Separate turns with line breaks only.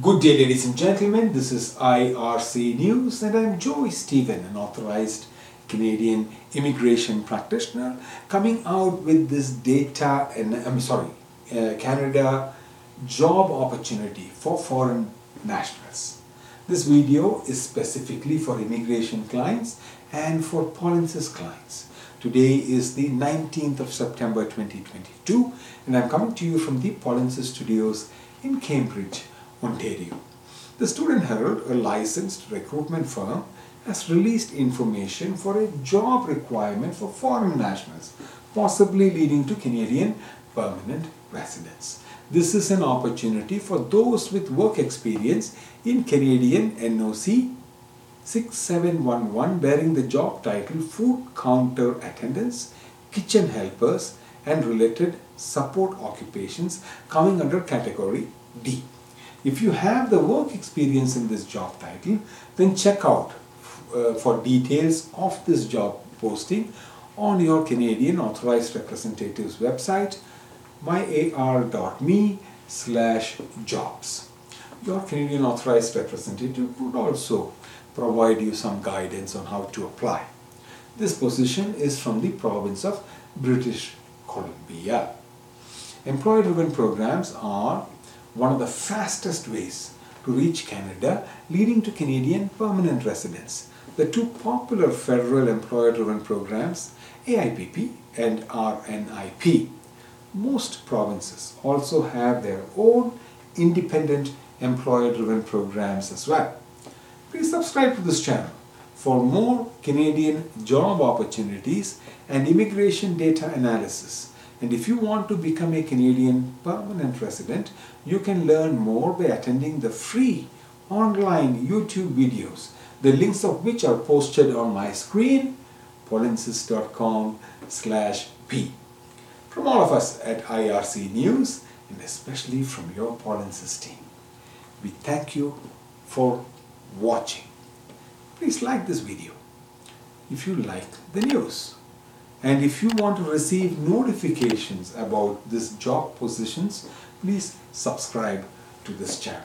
Good day, ladies and gentlemen. This is IRC News, and I'm Joy Stephen, an authorized Canadian immigration practitioner, coming out with this data and I'm sorry, uh, Canada job opportunity for foreign nationals. This video is specifically for immigration clients and for Polinsys clients. Today is the 19th of September 2022, and I'm coming to you from the Polinsys Studios in Cambridge, Ontario. The Student Herald, a licensed recruitment firm, has released information for a job requirement for foreign nationals, possibly leading to Canadian permanent residence. This is an opportunity for those with work experience in Canadian NOC 6711 bearing the job title Food Counter Attendants, Kitchen Helpers and related support occupations coming under category D. If you have the work experience in this job title, then check out uh, for details of this job posting on your Canadian Authorized Representative's website, myar.me slash jobs. Your Canadian Authorized Representative would also provide you some guidance on how to apply. This position is from the province of British Columbia. Employer-driven programs are one of the fastest ways to reach Canada, leading to Canadian permanent residence. The two popular federal employer-driven programs, AIPP and RNIP. Most provinces also have their own independent employer-driven programs as well. Please subscribe to this channel for more Canadian job opportunities and immigration data analysis and if you want to become a Canadian permanent resident, you can learn more by attending the free online YouTube videos, the links of which are posted on my screen, polinsys.com slash p. From all of us at IRC News, and especially from your Polinsys team, we thank you for watching. Please like this video if you like the news. And if you want to receive notifications about this job positions, please subscribe to this channel.